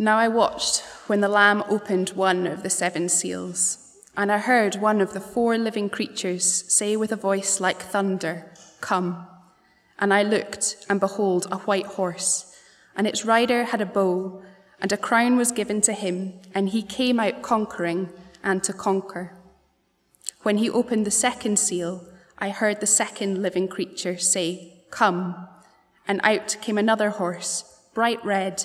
Now I watched when the Lamb opened one of the seven seals, and I heard one of the four living creatures say with a voice like thunder, Come. And I looked, and behold, a white horse, and its rider had a bow, and a crown was given to him, and he came out conquering and to conquer. When he opened the second seal, I heard the second living creature say, Come. And out came another horse, bright red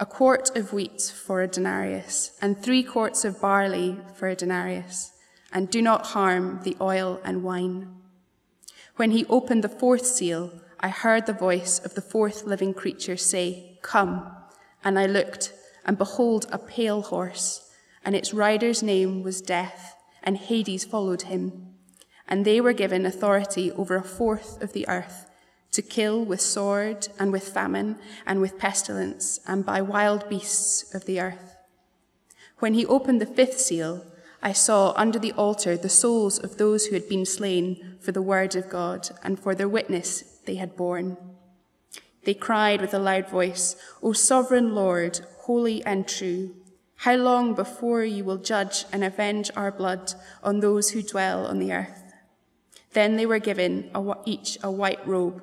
a quart of wheat for a denarius, and three quarts of barley for a denarius, and do not harm the oil and wine. When he opened the fourth seal, I heard the voice of the fourth living creature say, Come. And I looked, and behold, a pale horse, and its rider's name was Death, and Hades followed him. And they were given authority over a fourth of the earth to kill with sword and with famine and with pestilence and by wild beasts of the earth. When he opened the fifth seal, I saw under the altar the souls of those who had been slain for the word of God and for their witness they had borne. They cried with a loud voice, O sovereign Lord, holy and true, how long before you will judge and avenge our blood on those who dwell on the earth? Then they were given a, each a white robe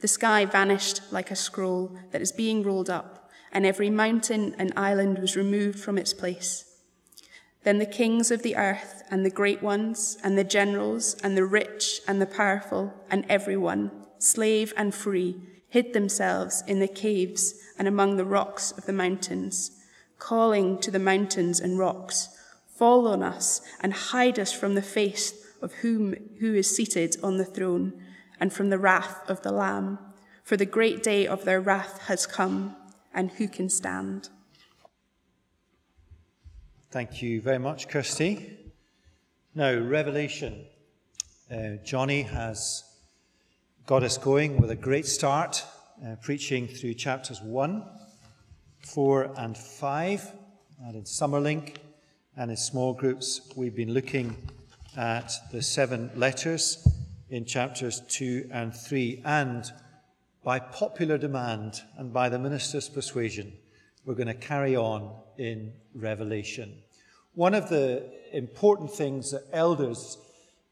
The sky vanished like a scroll that is being rolled up, and every mountain and island was removed from its place. Then the kings of the earth, and the great ones, and the generals, and the rich, and the powerful, and everyone, slave and free, hid themselves in the caves and among the rocks of the mountains, calling to the mountains and rocks, Fall on us and hide us from the face of whom who is seated on the throne and from the wrath of the Lamb. For the great day of their wrath has come, and who can stand? Thank you very much, Kirsty. Now, Revelation. Uh, Johnny has got us going with a great start, uh, preaching through chapters 1, 4, and 5. And in Summerlink and in small groups, we've been looking at the seven letters in chapters 2 and 3. And by popular demand and by the minister's persuasion, we're going to carry on in Revelation. One of the important things that elders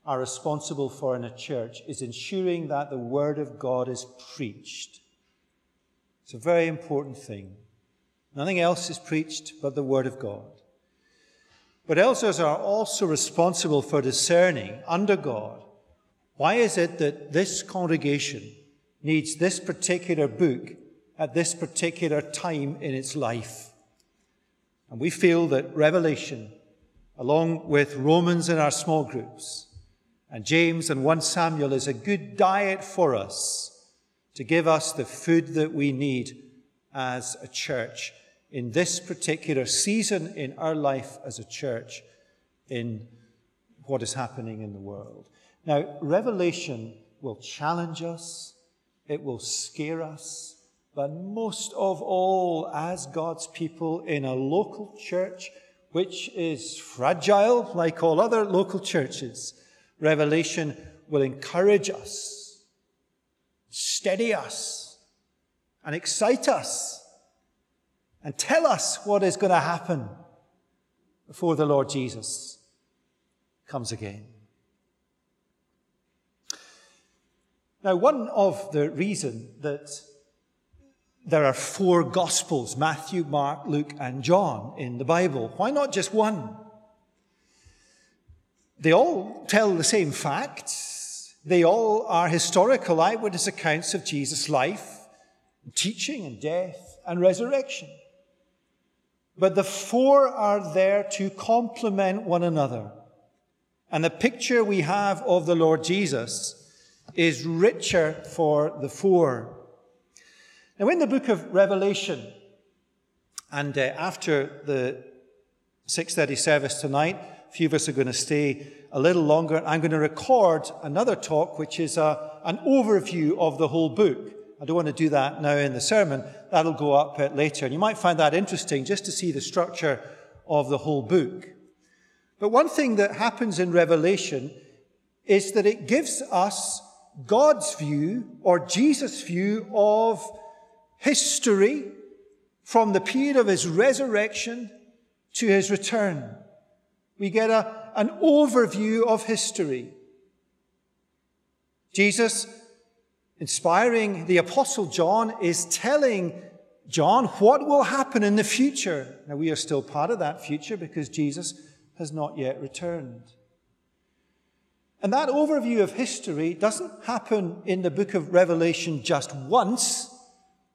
are responsible for in a church is ensuring that the Word of God is preached. It's a very important thing. Nothing else is preached but the Word of God. But elders are also responsible for discerning under God why is it that this congregation needs this particular book at this particular time in its life? And we feel that Revelation, along with Romans in our small groups, and James and 1 Samuel is a good diet for us to give us the food that we need as a church in this particular season in our life as a church in what is happening in the world. Now, Revelation will challenge us, it will scare us, but most of all, as God's people in a local church, which is fragile like all other local churches, Revelation will encourage us, steady us, and excite us, and tell us what is going to happen before the Lord Jesus comes again. Now, one of the reasons that there are four Gospels Matthew, Mark, Luke, and John in the Bible, why not just one? They all tell the same facts. They all are historical eyewitness accounts of Jesus' life, teaching, and death and resurrection. But the four are there to complement one another. And the picture we have of the Lord Jesus is richer for the four. Now, in the book of Revelation, and uh, after the 6:30 service tonight, a few of us are going to stay a little longer. I'm going to record another talk, which is a, uh, an overview of the whole book. I don't want to do that now in the sermon. That'll go up uh, later. And you might find that interesting just to see the structure of the whole book. But one thing that happens in Revelation is that it gives us God's view or Jesus' view of history from the period of his resurrection to his return. We get a, an overview of history. Jesus, inspiring the Apostle John, is telling John what will happen in the future. Now, we are still part of that future because Jesus has not yet returned. And that overview of history doesn't happen in the book of Revelation just once,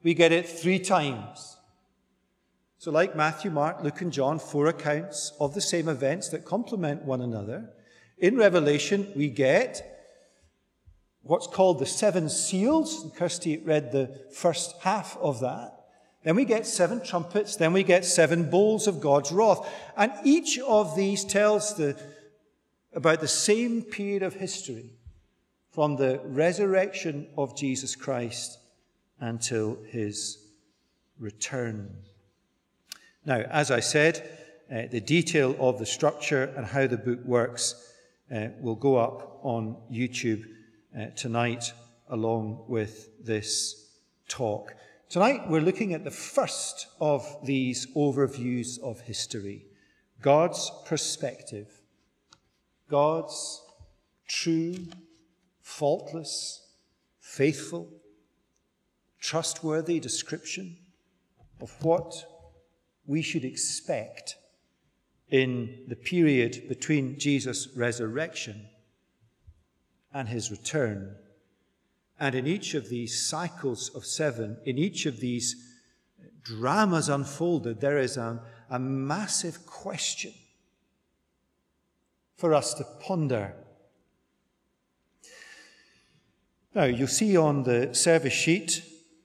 we get it three times. So, like Matthew, Mark, Luke, and John, four accounts of the same events that complement one another. In Revelation, we get what's called the seven seals. Kirsty read the first half of that. Then we get seven trumpets. Then we get seven bowls of God's wrath. And each of these tells the, about the same period of history from the resurrection of Jesus Christ until his return. Now, as I said, uh, the detail of the structure and how the book works uh, will go up on YouTube uh, tonight along with this talk. Tonight, we're looking at the first of these overviews of history God's perspective. God's true, faultless, faithful, trustworthy description of what we should expect in the period between Jesus' resurrection and his return. And in each of these cycles of seven, in each of these dramas unfolded, there is a, a massive question for us to ponder. Now, you'll see on the service sheet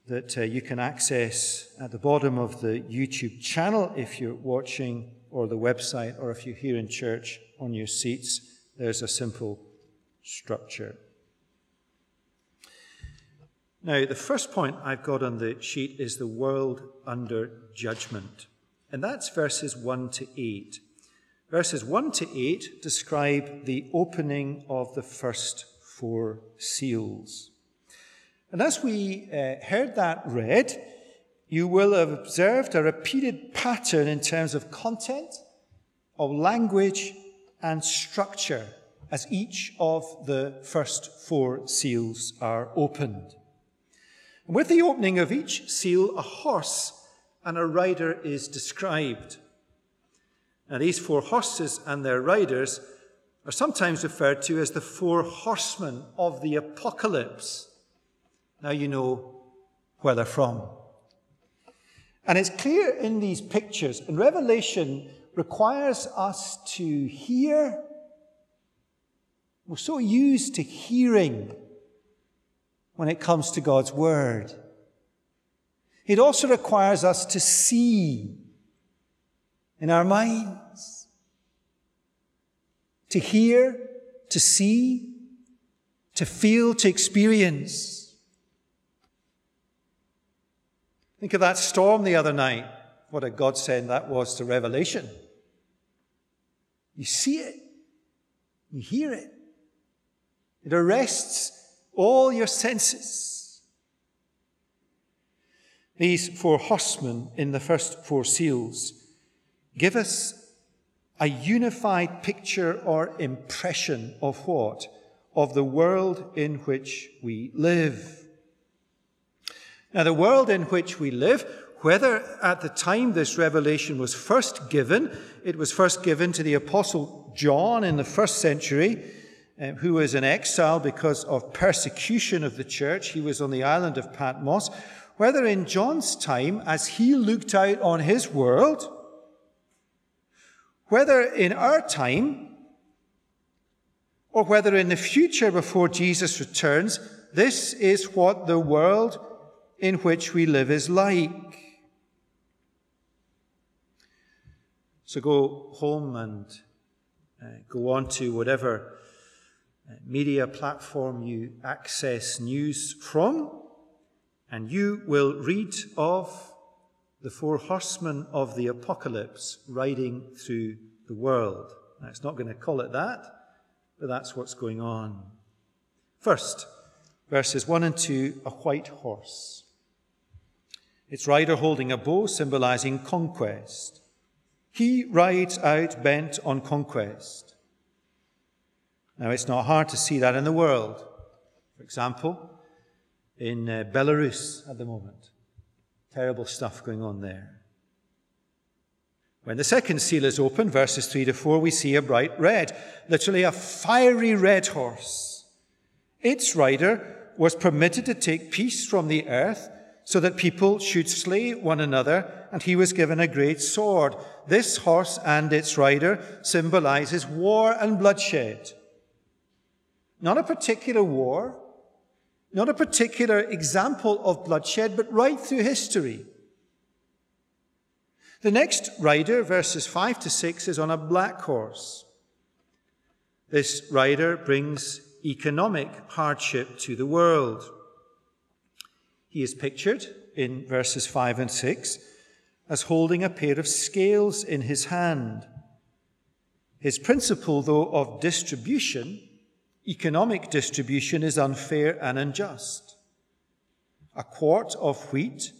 that uh, you can access at the bottom of the YouTube channel if you're watching, or the website, or if you're here in church on your seats. There's a simple structure. Now, the first point I've got on the sheet is the world under judgment. And that's verses 1 to 8. Verses 1 to 8 describe the opening of the first four seals. And as we uh, heard that read, you will have observed a repeated pattern in terms of content, of language, and structure as each of the first four seals are opened. And with the opening of each seal, a horse and a rider is described. Now, these four horses and their riders are sometimes referred to as the four horsemen of the apocalypse. Now you know where they're from. And it's clear in these pictures, and Revelation requires us to hear. We're so used to hearing when it comes to God's Word. It also requires us to see in our minds, to hear, to see, to feel, to experience. Think of that storm the other night. What a godsend that was to Revelation. You see it, you hear it, it arrests all your senses. These four horsemen in the first four seals give us a unified picture or impression of what? Of the world in which we live. Now, the world in which we live, whether at the time this revelation was first given, it was first given to the Apostle John in the first century, uh, who was in exile because of persecution of the church. He was on the island of Patmos. Whether in John's time, as he looked out on his world, whether in our time, or whether in the future before Jesus returns, this is what the world in which we live is like. So go home and uh, go on to whatever uh, media platform you access news from, and you will read of the four horsemen of the apocalypse riding through the world. Now, it's not going to call it that, but that's what's going on. First, verses 1 and 2 a white horse. Its rider holding a bow symbolizing conquest. He rides out bent on conquest. Now, it's not hard to see that in the world. For example, in uh, Belarus at the moment. Terrible stuff going on there. When the second seal is opened, verses 3 to 4, we see a bright red, literally a fiery red horse. Its rider was permitted to take peace from the earth so that people should slay one another, and he was given a great sword. This horse and its rider symbolizes war and bloodshed. Not a particular war, not a particular example of bloodshed, but right through history. The next rider, verses 5 to 6, is on a black horse. This rider brings economic hardship to the world. He is pictured in verses 5 and 6 as holding a pair of scales in his hand. His principle, though, of distribution, economic distribution, is unfair and unjust. A quart of wheat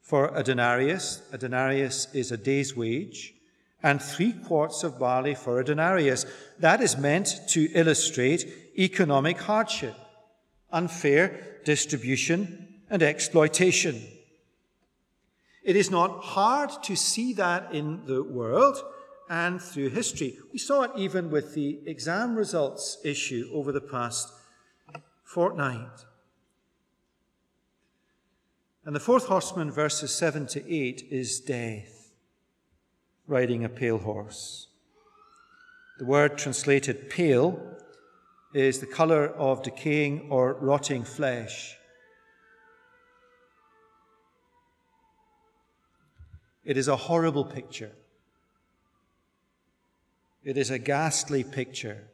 for a denarius, a denarius is a day's wage, and three quarts of barley for a denarius. That is meant to illustrate economic hardship, unfair distribution and exploitation. It is not hard to see that in the world and through history. We saw it even with the exam results issue over the past fortnight. And the fourth horseman, verses 7 to 8, is death, riding a pale horse. The word translated pale is the color of decaying or rotting flesh. It is a horrible picture. It is a ghastly picture.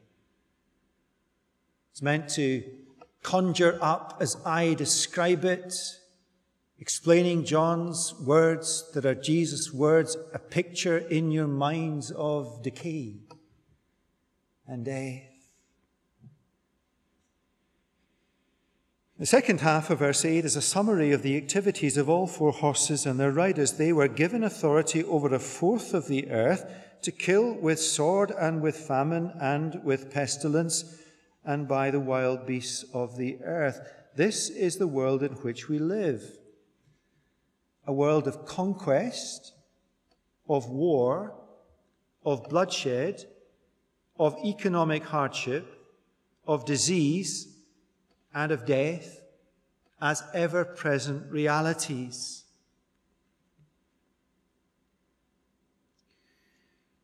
It's meant to conjure up, as I describe it, explaining John's words that are Jesus' words, a picture in your minds of decay and death. The second half of verse 8 is a summary of the activities of all four horses and their riders. They were given authority over a fourth of the earth to kill with sword and with famine and with pestilence and by the wild beasts of the earth. This is the world in which we live a world of conquest, of war, of bloodshed, of economic hardship, of disease, and of death as ever present realities.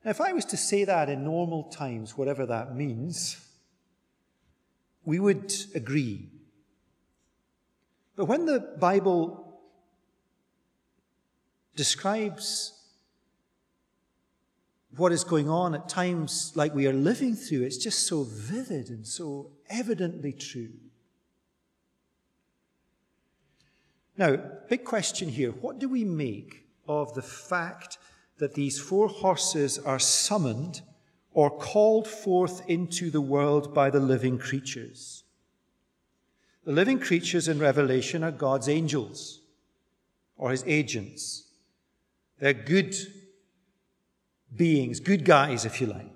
If I was to say that in normal times, whatever that means, we would agree. But when the Bible describes what is going on at times like we are living through, it's just so vivid and so evidently true. Now, big question here. What do we make of the fact that these four horses are summoned or called forth into the world by the living creatures? The living creatures in Revelation are God's angels or his agents. They're good beings, good guys, if you like.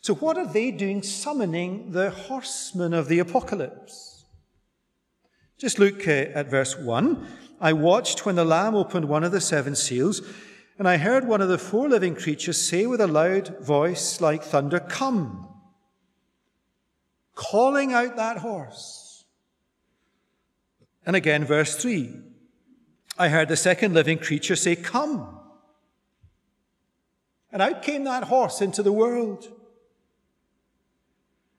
So, what are they doing summoning the horsemen of the apocalypse? Just look at verse 1. I watched when the Lamb opened one of the seven seals, and I heard one of the four living creatures say with a loud voice like thunder, Come! Calling out that horse. And again, verse 3 I heard the second living creature say, Come! And out came that horse into the world.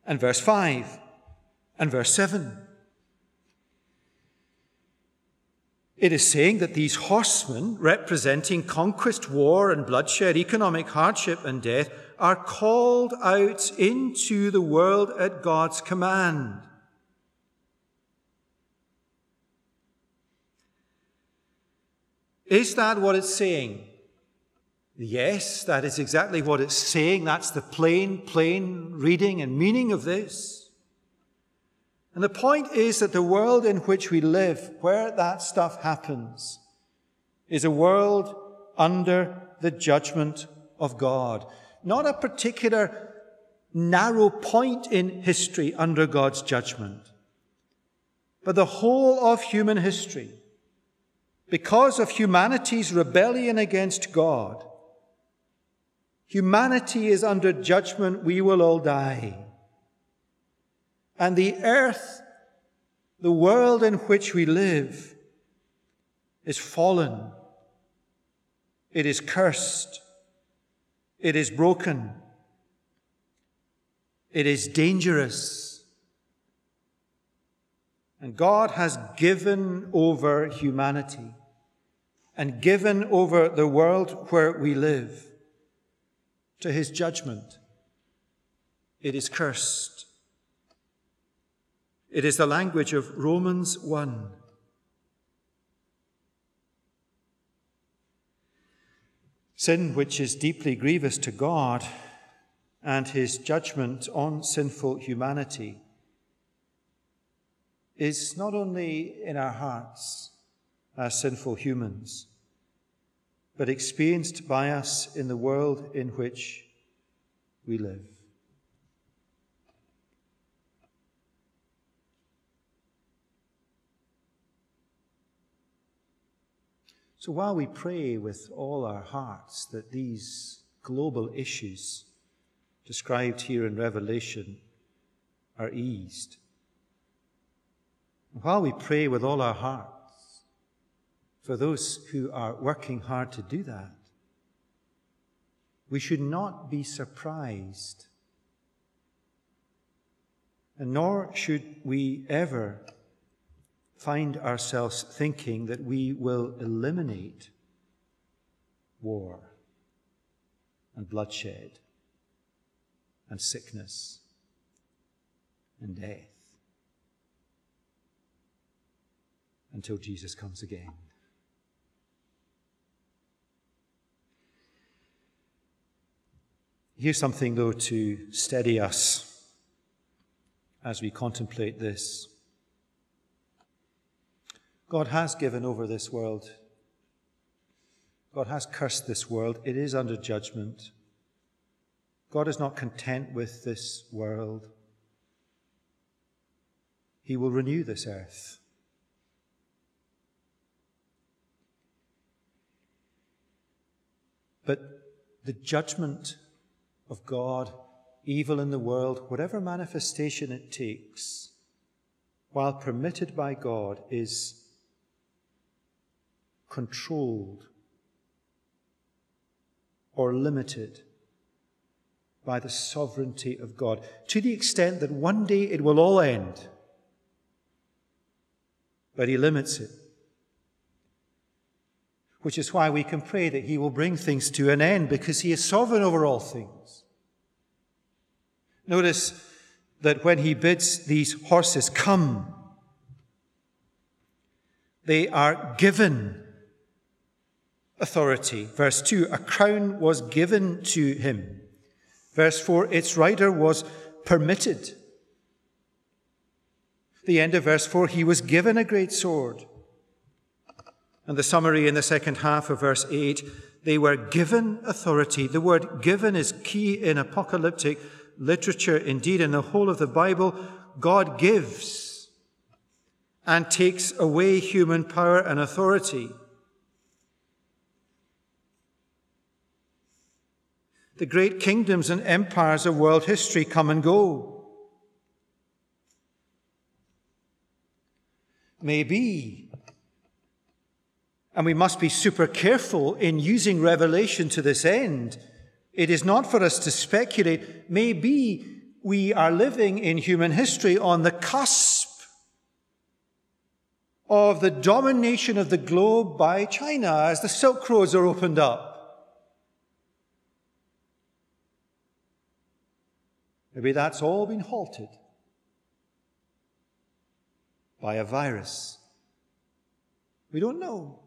And verse 5 and verse 7. It is saying that these horsemen, representing conquest, war, and bloodshed, economic hardship, and death, are called out into the world at God's command. Is that what it's saying? Yes, that is exactly what it's saying. That's the plain, plain reading and meaning of this. And the point is that the world in which we live, where that stuff happens, is a world under the judgment of God. Not a particular narrow point in history under God's judgment, but the whole of human history. Because of humanity's rebellion against God, humanity is under judgment. We will all die. And the earth, the world in which we live, is fallen. It is cursed. It is broken. It is dangerous. And God has given over humanity and given over the world where we live to his judgment. It is cursed. It is the language of Romans 1. Sin, which is deeply grievous to God, and his judgment on sinful humanity, is not only in our hearts as sinful humans, but experienced by us in the world in which we live. So while we pray with all our hearts that these global issues described here in Revelation are eased, while we pray with all our hearts for those who are working hard to do that, we should not be surprised, and nor should we ever find ourselves thinking that we will eliminate war and bloodshed and sickness and death until Jesus comes again. Here's something, though, to steady us as we contemplate this. God has given over this world. God has cursed this world. It is under judgment. God is not content with this world. He will renew this earth. But the judgment of God, evil in the world, whatever manifestation it takes, while permitted by God, is controlled or limited by the sovereignty of God to the extent that one day it will all end. But He limits it. Which is why we can pray that He will bring things to an end because He is sovereign over all things. Notice that when He bids these horses come, they are given authority. Verse 2 A crown was given to him. Verse 4 Its rider was permitted. The end of verse 4 He was given a great sword. And the summary in the second half of verse 8 they were given authority. The word given is key in apocalyptic literature. Indeed, in the whole of the Bible, God gives and takes away human power and authority. The great kingdoms and empires of world history come and go. Maybe, and we must be super careful in using revelation to this end. It is not for us to speculate. Maybe we are living in human history on the cusp of the domination of the globe by China as the Silk Roads are opened up. Maybe that's all been halted by a virus. We don't know.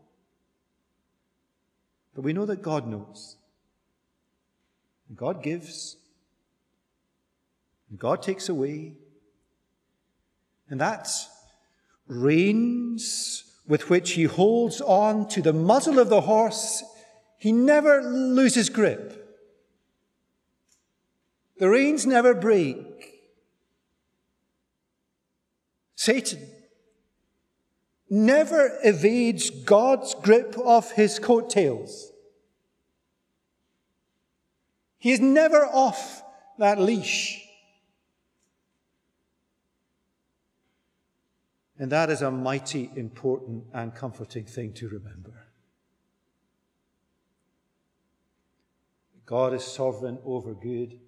But we know that God knows. And God gives. And God takes away. And that reins with which he holds on to the muzzle of the horse, he never loses grip. The reins never break. Satan never evades God's grip of his coattails. He is never off that leash. And that is a mighty important and comforting thing to remember. God is sovereign over good,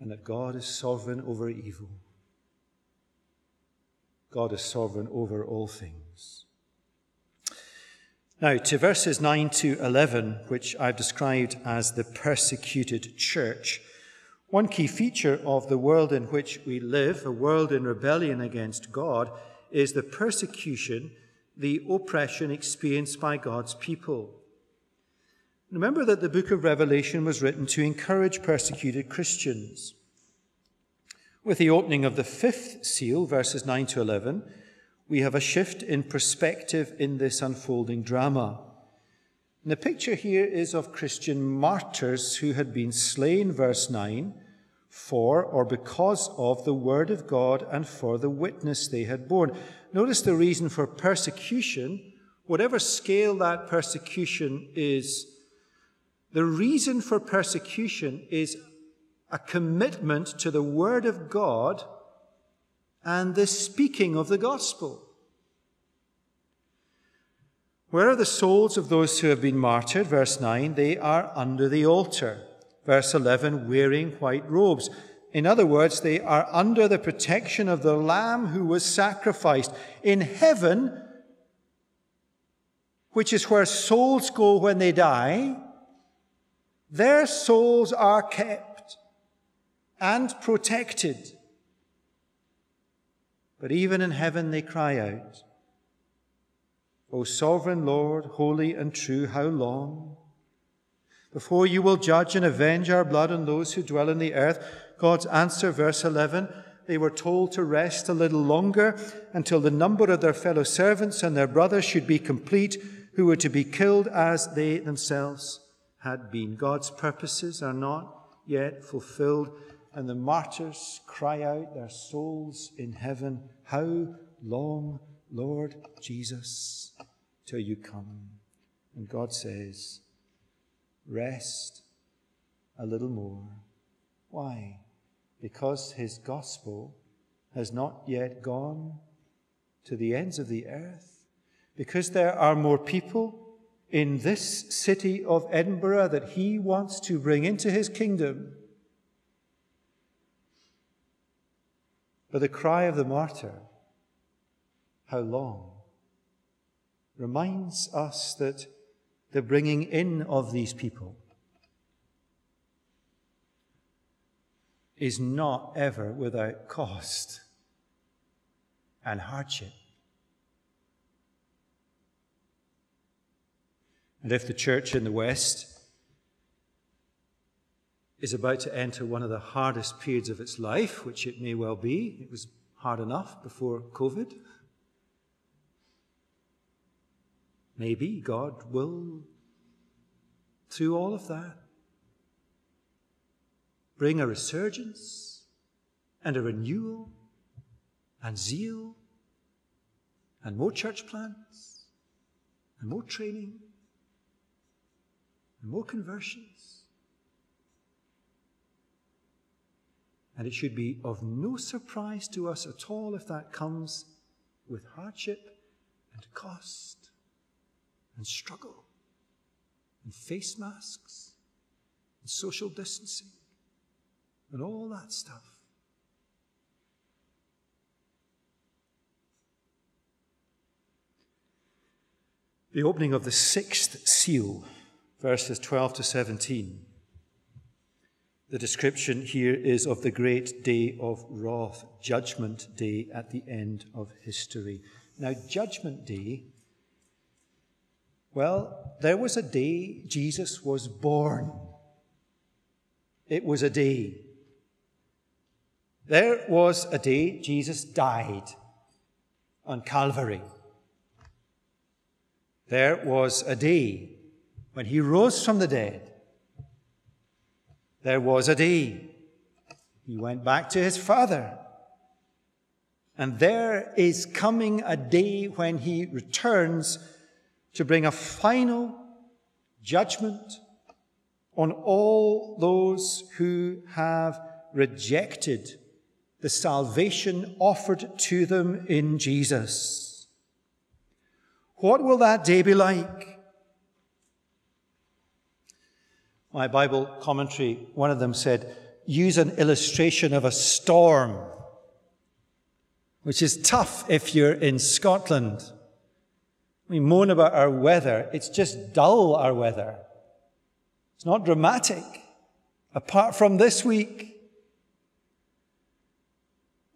and that God is sovereign over evil. God is sovereign over all things. Now, to verses 9 to 11, which I've described as the persecuted church, one key feature of the world in which we live, a world in rebellion against God, is the persecution, the oppression experienced by God's people. Remember that the book of Revelation was written to encourage persecuted Christians. With the opening of the fifth seal, verses 9 to 11, we have a shift in perspective in this unfolding drama. And the picture here is of Christian martyrs who had been slain, verse 9, for or because of the word of God and for the witness they had borne. Notice the reason for persecution, whatever scale that persecution is, the reason for persecution is a commitment to the word of God and the speaking of the gospel. Where are the souls of those who have been martyred? Verse 9, they are under the altar. Verse 11, wearing white robes. In other words, they are under the protection of the Lamb who was sacrificed. In heaven, which is where souls go when they die, their souls are kept and protected. But even in heaven, they cry out, O sovereign Lord, holy and true, how long? Before you will judge and avenge our blood on those who dwell in the earth. God's answer, verse 11, they were told to rest a little longer until the number of their fellow servants and their brothers should be complete, who were to be killed as they themselves had been. God's purposes are not yet fulfilled, and the martyrs cry out their souls in heaven, How long? Lord Jesus, till you come. And God says, Rest a little more. Why? Because his gospel has not yet gone to the ends of the earth. Because there are more people in this city of Edinburgh that he wants to bring into his kingdom. But the cry of the martyr how long, reminds us that the bringing in of these people is not ever without cost and hardship. If the church in the West is about to enter one of the hardest periods of its life, which it may well be, it was hard enough before COVID. Maybe God will, through all of that, bring a resurgence and a renewal and zeal and more church plants and more training more conversions. And it should be of no surprise to us at all if that comes with hardship and cost and struggle and face masks and social distancing and all that stuff. The opening of the sixth seal, verses 12 to 17. The description here is of the great day of wrath, Judgment Day at the end of history. Now, Judgment Day, well, there was a day Jesus was born. It was a day. There was a day Jesus died on Calvary. There was a day when he rose from the dead. There was a day he went back to his Father. And there is coming a day when he returns to bring a final judgment on all those who have rejected the salvation offered to them in Jesus. What will that day be like? My Bible commentary, one of them said, use an illustration of a storm, which is tough if you're in Scotland. We moan about our weather. It's just dull, our weather. It's not dramatic. Apart from this week,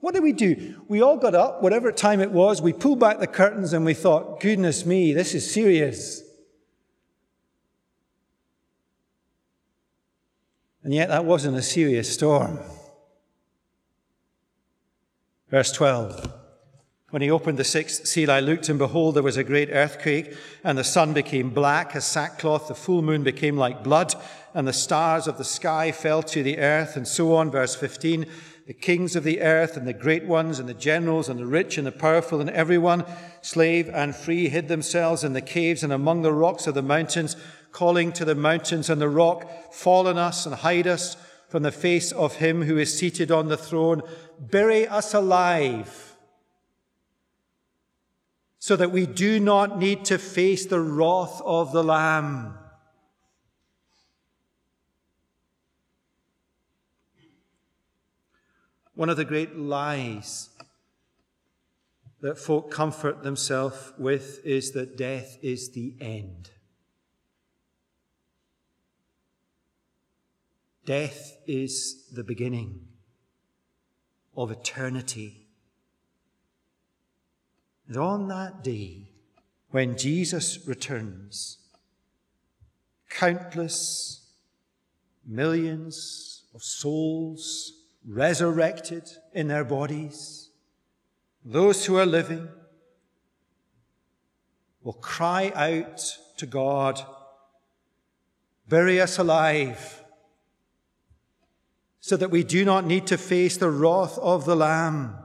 what did we do? We all got up, whatever time it was, we pulled back the curtains and we thought, goodness me, this is serious. And yet that wasn't a serious storm. Verse 12. When he opened the sixth seal, I looked, and behold, there was a great earthquake, and the sun became black as sackcloth, the full moon became like blood, and the stars of the sky fell to the earth, and so on. Verse 15 The kings of the earth, and the great ones, and the generals, and the rich, and the powerful, and everyone, slave and free, hid themselves in the caves and among the rocks of the mountains, calling to the mountains and the rock, Fall on us and hide us from the face of him who is seated on the throne. Bury us alive so that we do not need to face the wrath of the Lamb. One of the great lies that folk comfort themselves with is that death is the end. Death is the beginning of eternity. And on that day, when Jesus returns, countless millions of souls resurrected in their bodies, those who are living will cry out to God, Bury us alive, so that we do not need to face the wrath of the Lamb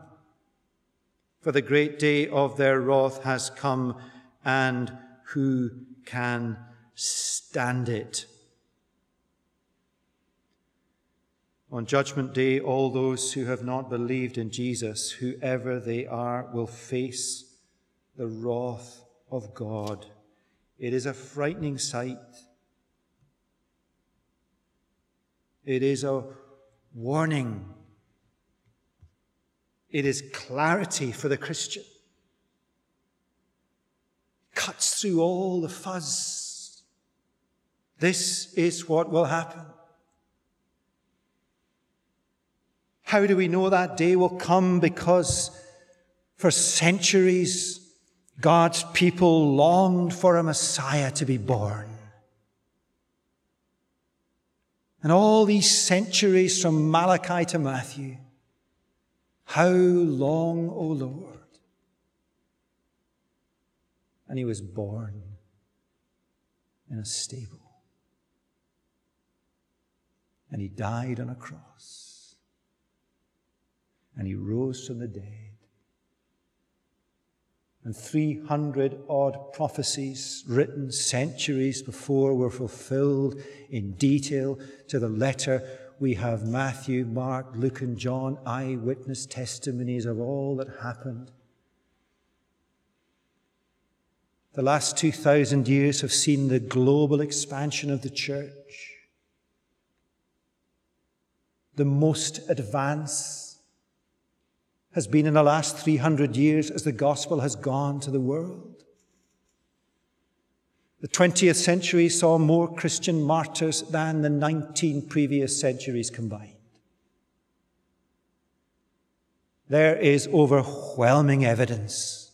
for the great day of their wrath has come, and who can stand it? On Judgment Day, all those who have not believed in Jesus, whoever they are, will face the wrath of God. It is a frightening sight. It is a warning it is clarity for the Christian. Cuts through all the fuzz. This is what will happen. How do we know that day will come? Because for centuries, God's people longed for a Messiah to be born. And all these centuries from Malachi to Matthew, how long, O Lord? And he was born in a stable. And he died on a cross. And he rose from the dead. And 300 odd prophecies written centuries before were fulfilled in detail to the letter. We have Matthew, Mark, Luke, and John eyewitness testimonies of all that happened. The last 2,000 years have seen the global expansion of the church. The most advanced has been in the last 300 years as the gospel has gone to the world. The 20th century saw more Christian martyrs than the 19 previous centuries combined. There is overwhelming evidence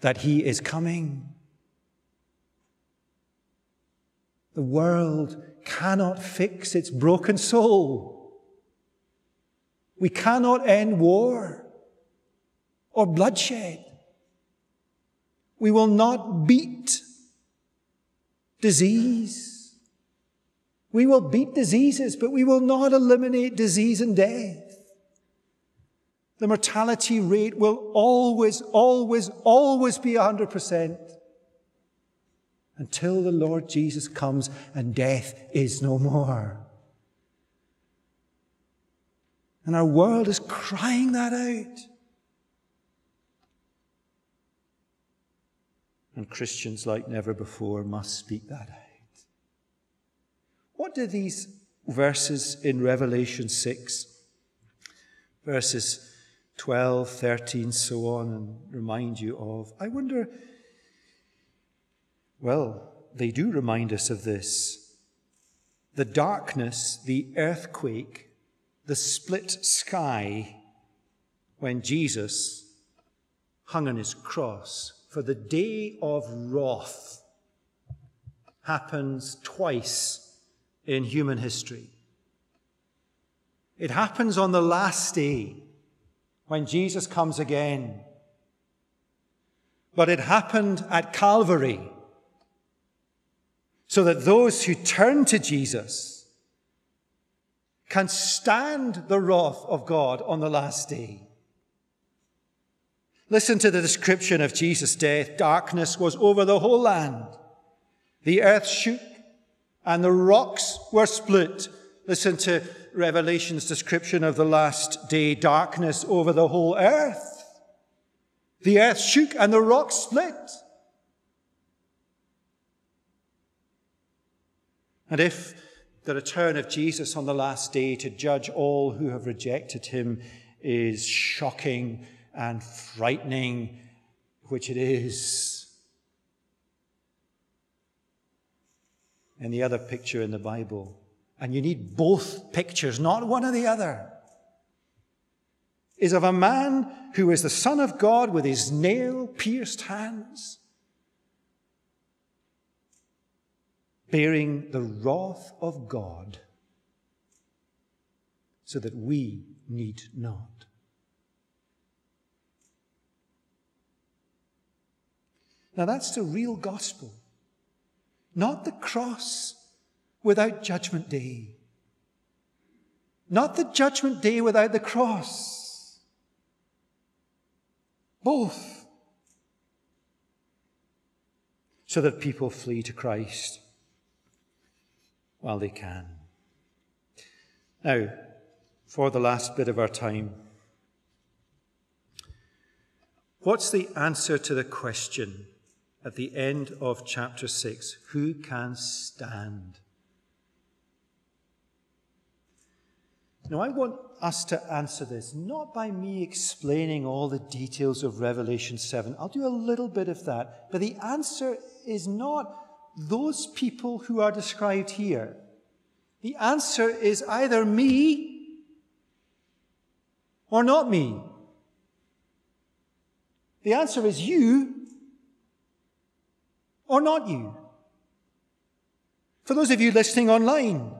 that he is coming. The world cannot fix its broken soul. We cannot end war or bloodshed. We will not beat disease. We will beat diseases, but we will not eliminate disease and death. The mortality rate will always, always, always be 100% until the Lord Jesus comes and death is no more. And our world is crying that out. And Christians, like never before, must speak that out. What do these verses in Revelation 6, verses 12, 13, so on, and remind you of? I wonder, well, they do remind us of this. The darkness, the earthquake, the split sky when Jesus hung on his cross. For the day of wrath happens twice in human history. It happens on the last day when Jesus comes again. But it happened at Calvary so that those who turn to Jesus can stand the wrath of God on the last day. Listen to the description of Jesus' death. Darkness was over the whole land. The earth shook and the rocks were split. Listen to Revelation's description of the last day. Darkness over the whole earth. The earth shook and the rocks split. And if the return of Jesus on the last day to judge all who have rejected him is shocking and frightening, which it is. And the other picture in the Bible, and you need both pictures, not one or the other, is of a man who is the Son of God with his nail pierced hands bearing the wrath of God so that we need not. Now that's the real gospel, not the cross without judgment day, not the judgment day without the cross. Both. So that people flee to Christ while they can. Now, for the last bit of our time, what's the answer to the question at the end of chapter 6? Who can stand? Now, I want us to answer this not by me explaining all the details of Revelation 7. I'll do a little bit of that. But the answer is not those people who are described here? The answer is either me or not me. The answer is you or not you. For those of you listening online,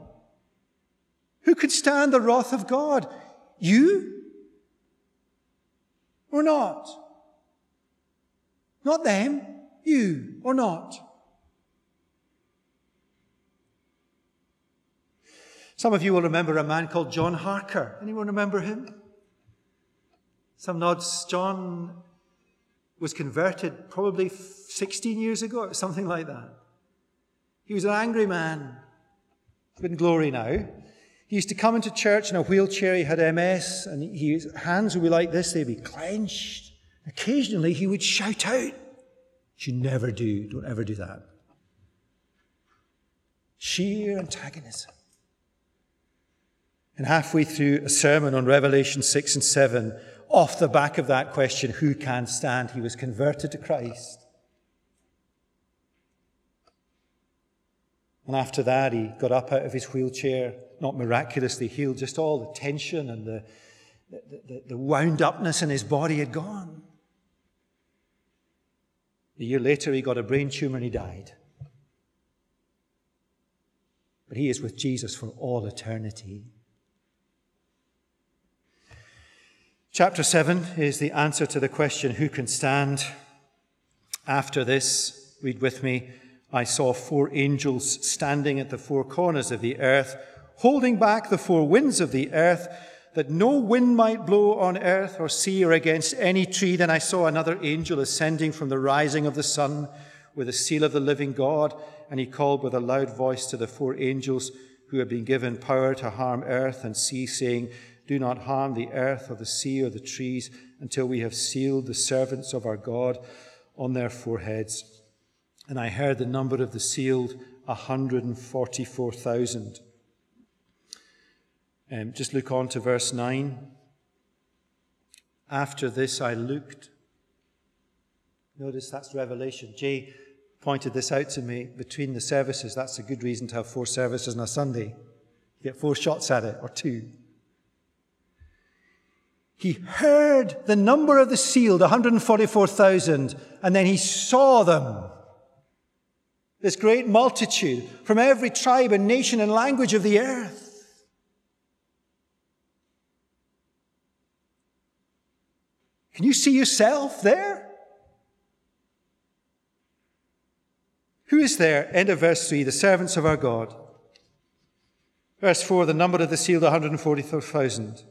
who could stand the wrath of God? You or not? Not them, you or not? Some of you will remember a man called John Harker. Anyone remember him? Some nods. John was converted probably 16 years ago, something like that. He was an angry man, But in glory now. He used to come into church in a wheelchair. He had MS, and his hands would be like this, they'd be clenched. Occasionally, he would shout out. You never do. Don't ever do that. Sheer antagonism. And halfway through a sermon on Revelation 6 and 7, off the back of that question, who can stand? He was converted to Christ. And after that, he got up out of his wheelchair, not miraculously healed, just all the tension and the, the, the, wound upness in his body had gone. A year later, he got a brain tumor and he died. But he is with Jesus for all eternity. Chapter 7 is the answer to the question who can stand? After this, read with me, I saw four angels standing at the four corners of the earth, holding back the four winds of the earth, that no wind might blow on earth or sea or against any tree. Then I saw another angel ascending from the rising of the sun with the seal of the living God, and he called with a loud voice to the four angels who had been given power to harm earth and sea, saying, do not harm the earth or the sea or the trees until we have sealed the servants of our God on their foreheads. And I heard the number of the sealed 144,000. Um, just look on to verse 9. After this I looked. Notice that's Revelation. Jay pointed this out to me between the services. That's a good reason to have four services on a Sunday. You get four shots at it, or two. He heard the number of the sealed, 144,000, and then he saw them. This great multitude from every tribe and nation and language of the earth. Can you see yourself there? Who is there? End of verse 3 the servants of our God. Verse 4 the number of the sealed, 144,000.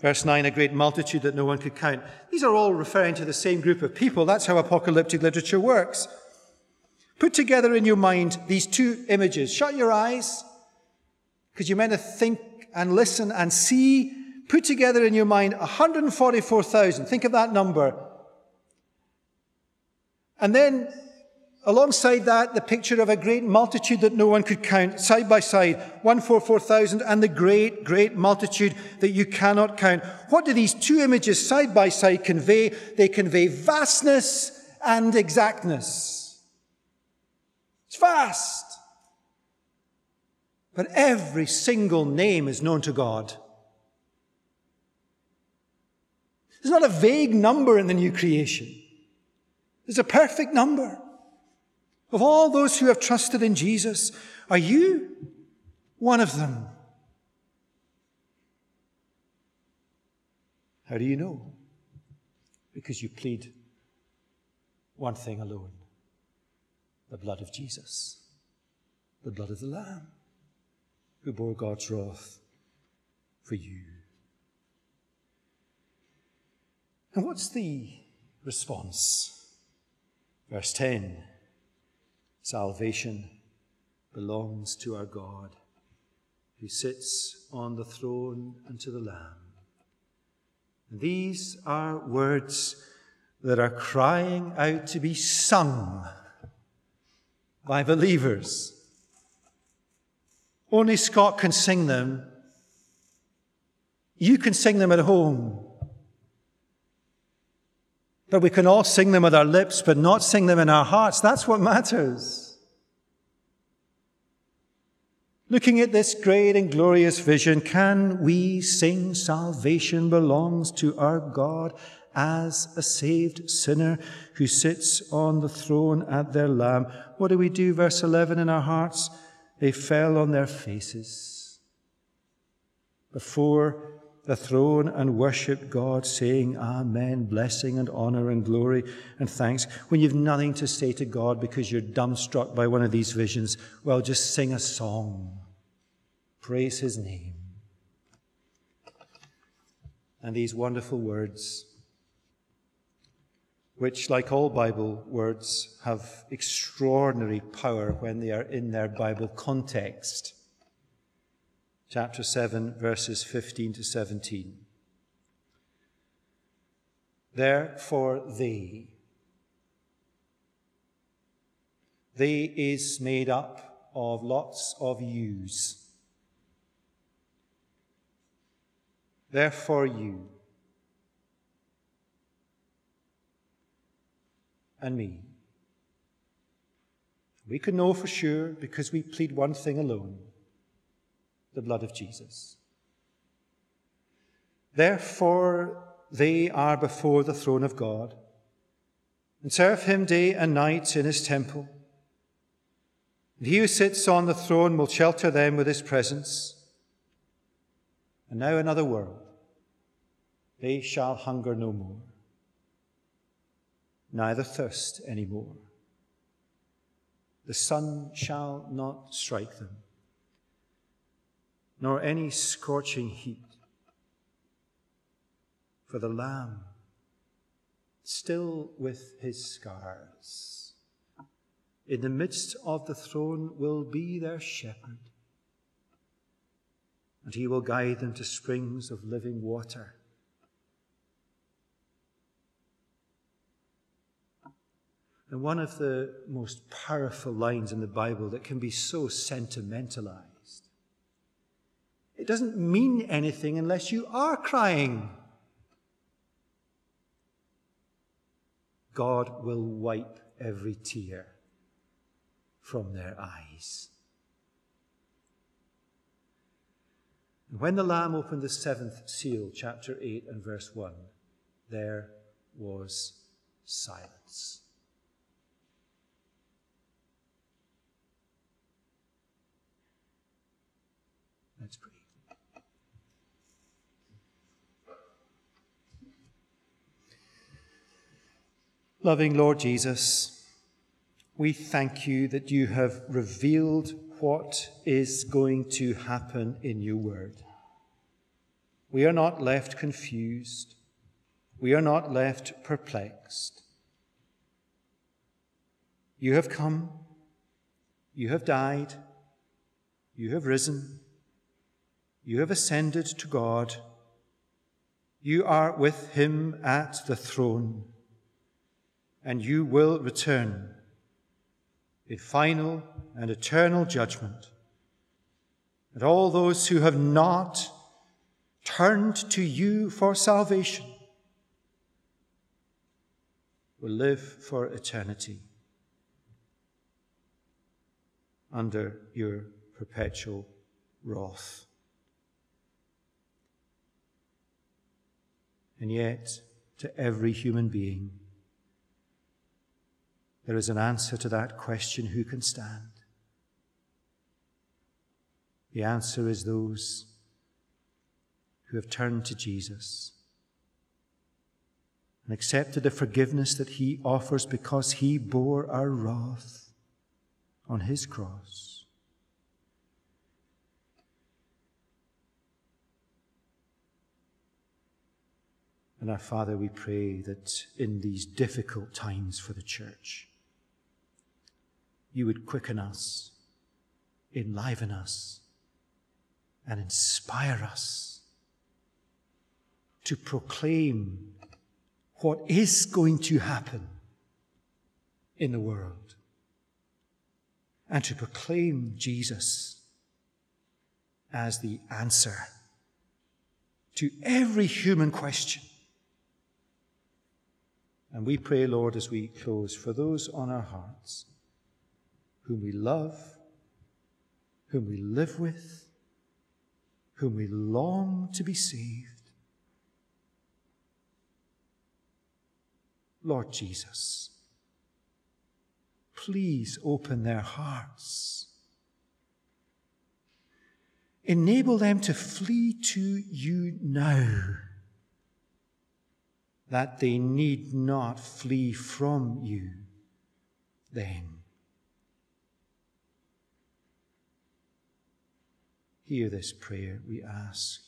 Verse 9, a great multitude that no one could count. These are all referring to the same group of people. That's how apocalyptic literature works. Put together in your mind these two images. Shut your eyes, because you're meant to think and listen and see. Put together in your mind 144,000. Think of that number. And then Alongside that, the picture of a great multitude that no one could count, side by side, 144,000, and the great, great multitude that you cannot count. What do these two images side by side convey? They convey vastness and exactness. It's vast. But every single name is known to God. There's not a vague number in the new creation. There's a perfect number. Of all those who have trusted in Jesus, are you one of them? How do you know? Because you plead one thing alone the blood of Jesus, the blood of the Lamb who bore God's wrath for you. And what's the response? Verse 10 Salvation belongs to our God who sits on the throne and to the Lamb. These are words that are crying out to be sung by believers. Only Scott can sing them. You can sing them at home. But we can all sing them with our lips, but not sing them in our hearts. That's what matters. Looking at this great and glorious vision, can we sing salvation belongs to our God as a saved sinner who sits on the throne at their Lamb? What do we do? Verse 11 in our hearts. They fell on their faces before the throne and worship God, saying, Amen, blessing and honor and glory and thanks. When you've nothing to say to God because you're dumbstruck by one of these visions, well, just sing a song. Praise his name. And these wonderful words which, like all Bible words, have extraordinary power when they are in their Bible context. Chapter 7, verses 15 to 17. Therefore, they. They is made up of lots of yous. Therefore, you and me. We can know for sure because we plead one thing alone the blood of Jesus. Therefore, they are before the throne of God and serve him day and night in his temple. And he who sits on the throne will shelter them with his presence. And now another world. They shall hunger no more neither thirst any more. The sun shall not strike them, nor any scorching heat. For the Lamb, still with his scars, in the midst of the throne will be their shepherd, and he will guide them to springs of living water. And one of the most powerful lines in the Bible that can be so sentimentalized. It doesn't mean anything unless you are crying. God will wipe every tear from their eyes. And when the Lamb opened the seventh seal, chapter 8 and verse 1, there was silence. Let's pray. Loving Lord Jesus, we thank you that you have revealed what is going to happen in your word. We are not left confused. We are not left perplexed. You have come. You have died. You have risen. You have ascended to God. You are with him at the throne, and you will return in final and eternal judgment. And all those who have not turned to you for salvation will live for eternity under your perpetual wrath. And yet, to every human being, there is an answer to that question who can stand? The answer is those who have turned to Jesus and accepted the forgiveness that he offers because he bore our wrath on his cross. And our Father, we pray that in these difficult times for the church, you would quicken us, enliven us, and inspire us to proclaim what is going to happen in the world and to proclaim Jesus as the answer to every human question. And we pray, Lord, as we close, for those on our hearts whom we love, whom we live with, whom we long to be saved. Lord Jesus, please open their hearts. Enable them to flee to you now that they need not flee from you then. Hear this prayer, we ask,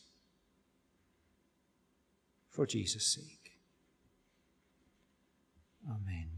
for Jesus' sake. Amen.